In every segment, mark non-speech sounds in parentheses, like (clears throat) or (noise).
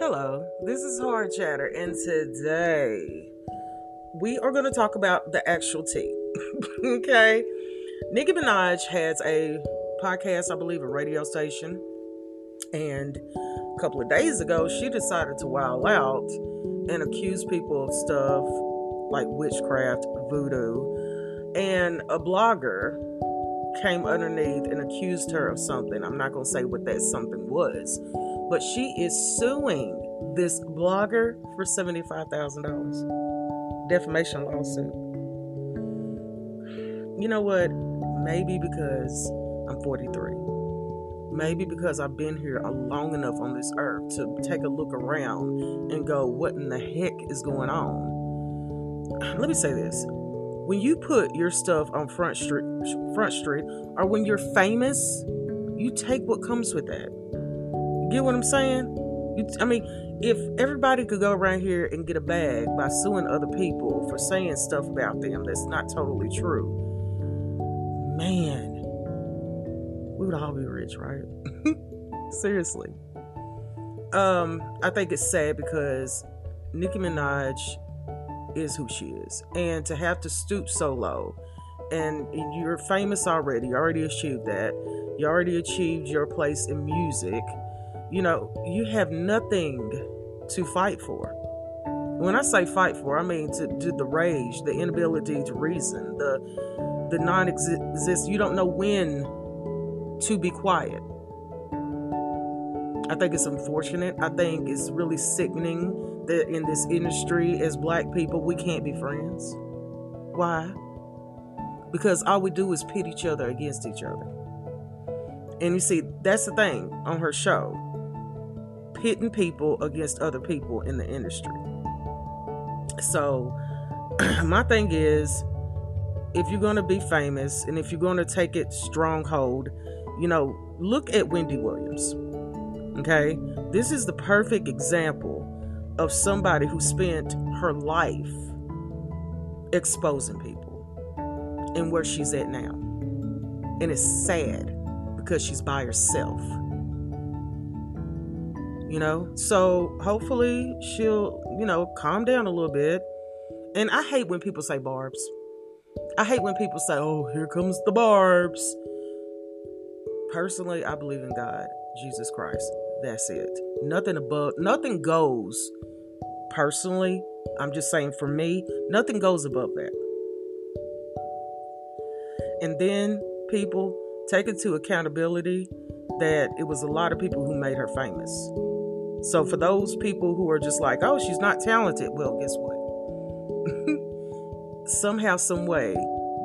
Hello, this is Hard Chatter, and today we are going to talk about the actual tea. (laughs) okay, Nicki Minaj has a podcast, I believe, a radio station, and a couple of days ago, she decided to wild out and accuse people of stuff like witchcraft, voodoo, and a blogger came underneath and accused her of something. I'm not going to say what that something was, but she is suing this blogger for $75,000 defamation lawsuit. You know what? Maybe because I'm 43. Maybe because I've been here long enough on this earth to take a look around and go, what in the heck is going on? Let me say this when you put your stuff on front street front street or when you're famous you take what comes with that get what i'm saying? You, i mean if everybody could go around here and get a bag by suing other people for saying stuff about them that's not totally true man we would all be rich right? (laughs) Seriously. Um i think it's sad because nicki minaj is who she is. And to have to stoop so low, and you're famous already, you already achieved that, you already achieved your place in music, you know, you have nothing to fight for. When I say fight for, I mean to, to the rage, the inability to reason, the the non-exist. You don't know when to be quiet. I think it's unfortunate. I think it's really sickening that in this industry as black people we can't be friends. Why? Because all we do is pit each other against each other. And you see, that's the thing on her show pitting people against other people in the industry. So, (clears throat) my thing is if you're going to be famous and if you're going to take it stronghold, you know, look at Wendy Williams. Okay? This is the perfect example of somebody who spent her life exposing people and where she's at now. And it's sad because she's by herself. You know? So hopefully she'll, you know, calm down a little bit. And I hate when people say barbs. I hate when people say, oh, here comes the barbs. Personally, I believe in God, Jesus Christ. That's it. Nothing above, nothing goes personally, I'm just saying for me, nothing goes above that. And then people take it to accountability that it was a lot of people who made her famous. So for those people who are just like, oh, she's not talented, well, guess what? (laughs) Somehow, some way,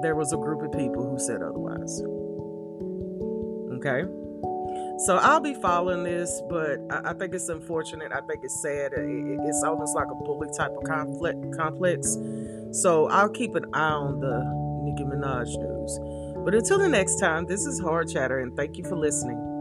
there was a group of people who said otherwise. Okay? So I'll be following this, but I, I think it's unfortunate. I think it's sad. It, it's almost like a bully type of conflict complex. So I'll keep an eye on the Nicki Minaj news. But until the next time, this is Hard Chatter, and thank you for listening.